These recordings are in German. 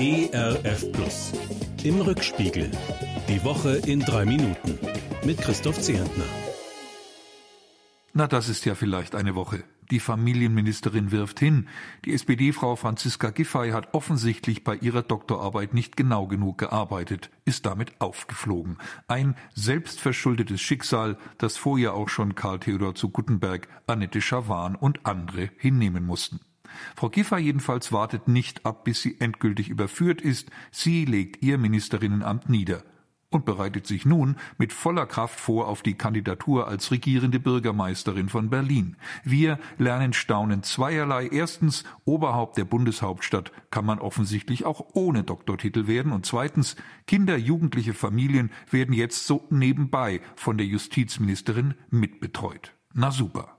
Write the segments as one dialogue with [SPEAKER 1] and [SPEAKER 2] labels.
[SPEAKER 1] ERF Plus. Im Rückspiegel. Die Woche in drei Minuten. Mit Christoph Zehentner.
[SPEAKER 2] Na, das ist ja vielleicht eine Woche. Die Familienministerin wirft hin. Die SPD-Frau Franziska Giffey hat offensichtlich bei ihrer Doktorarbeit nicht genau genug gearbeitet, ist damit aufgeflogen. Ein selbstverschuldetes Schicksal, das vorher auch schon Karl Theodor zu Guttenberg, Annette Schawan und andere hinnehmen mussten. Frau Giffey jedenfalls wartet nicht ab, bis sie endgültig überführt ist. Sie legt ihr Ministerinnenamt nieder und bereitet sich nun mit voller Kraft vor auf die Kandidatur als regierende Bürgermeisterin von Berlin. Wir lernen staunen zweierlei. Erstens, Oberhaupt der Bundeshauptstadt kann man offensichtlich auch ohne Doktortitel werden. Und zweitens, Kinder, Jugendliche, Familien werden jetzt so nebenbei von der Justizministerin mitbetreut. Na super.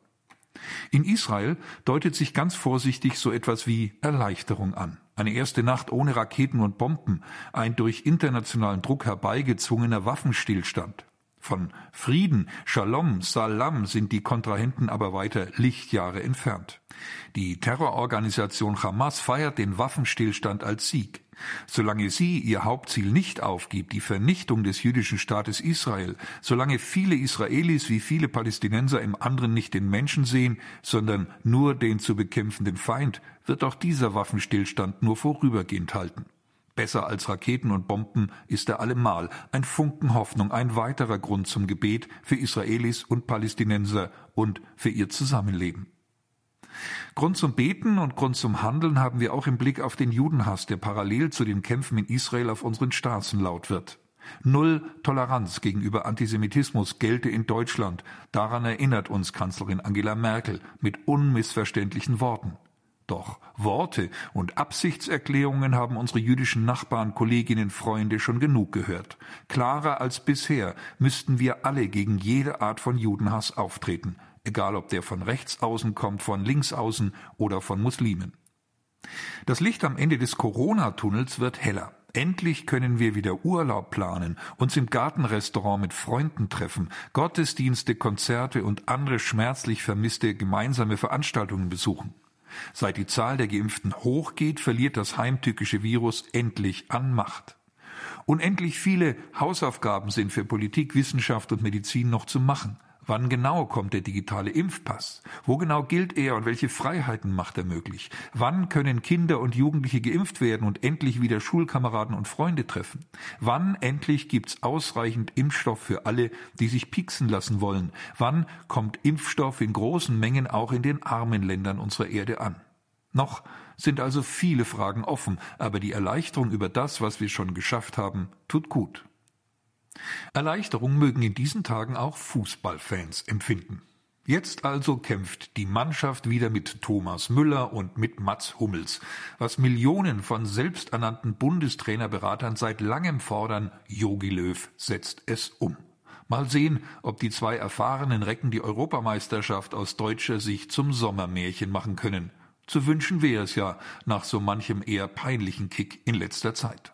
[SPEAKER 2] In Israel deutet sich ganz vorsichtig so etwas wie Erleichterung an. Eine erste Nacht ohne Raketen und Bomben, ein durch internationalen Druck herbeigezwungener Waffenstillstand. Von Frieden, Shalom, Salam sind die Kontrahenten aber weiter Lichtjahre entfernt. Die Terrororganisation Hamas feiert den Waffenstillstand als Sieg. Solange sie ihr Hauptziel nicht aufgibt, die Vernichtung des jüdischen Staates Israel, solange viele Israelis wie viele Palästinenser im anderen nicht den Menschen sehen, sondern nur den zu bekämpfenden Feind, wird auch dieser Waffenstillstand nur vorübergehend halten. Besser als Raketen und Bomben ist er allemal ein Funken Hoffnung, ein weiterer Grund zum Gebet für Israelis und Palästinenser und für ihr Zusammenleben. Grund zum Beten und Grund zum Handeln haben wir auch im Blick auf den Judenhass, der parallel zu den Kämpfen in Israel auf unseren Straßen laut wird. Null Toleranz gegenüber Antisemitismus gelte in Deutschland. Daran erinnert uns Kanzlerin Angela Merkel mit unmissverständlichen Worten. Doch Worte und Absichtserklärungen haben unsere jüdischen Nachbarn, Kolleginnen, Freunde schon genug gehört. Klarer als bisher müssten wir alle gegen jede Art von Judenhass auftreten egal ob der von rechts außen kommt, von links außen oder von Muslimen. Das Licht am Ende des Corona-Tunnels wird heller. Endlich können wir wieder Urlaub planen, uns im Gartenrestaurant mit Freunden treffen, Gottesdienste, Konzerte und andere schmerzlich vermisste gemeinsame Veranstaltungen besuchen. Seit die Zahl der Geimpften hochgeht, verliert das heimtückische Virus endlich an Macht. Unendlich viele Hausaufgaben sind für Politik, Wissenschaft und Medizin noch zu machen. Wann genau kommt der digitale Impfpass? Wo genau gilt er und welche Freiheiten macht er möglich? Wann können Kinder und Jugendliche geimpft werden und endlich wieder Schulkameraden und Freunde treffen? Wann endlich gibt's ausreichend Impfstoff für alle, die sich pieksen lassen wollen? Wann kommt Impfstoff in großen Mengen auch in den armen Ländern unserer Erde an? Noch sind also viele Fragen offen, aber die Erleichterung über das, was wir schon geschafft haben, tut gut. Erleichterung mögen in diesen Tagen auch Fußballfans empfinden. Jetzt also kämpft die Mannschaft wieder mit Thomas Müller und mit Mats Hummels. Was Millionen von selbsternannten Bundestrainerberatern seit langem fordern, Jogi Löw setzt es um. Mal sehen, ob die zwei erfahrenen Recken die Europameisterschaft aus deutscher Sicht zum Sommermärchen machen können. Zu wünschen wäre es ja nach so manchem eher peinlichen Kick in letzter Zeit.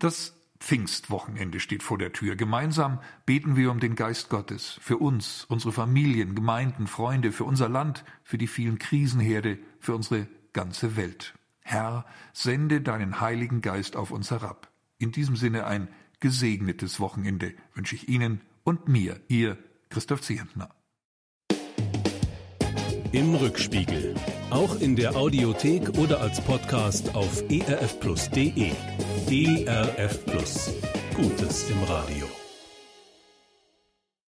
[SPEAKER 2] Das Pfingstwochenende steht vor der Tür. Gemeinsam beten wir um den Geist Gottes, für uns, unsere Familien, Gemeinden, Freunde, für unser Land, für die vielen Krisenherde, für unsere ganze Welt. Herr, sende deinen Heiligen Geist auf uns herab. In diesem Sinne ein gesegnetes Wochenende wünsche ich Ihnen und mir, Ihr Christoph Zehentner.
[SPEAKER 1] Im Rückspiegel. Auch in der Audiothek oder als Podcast auf erfplus.de. ERF Plus. Gutes im Radio.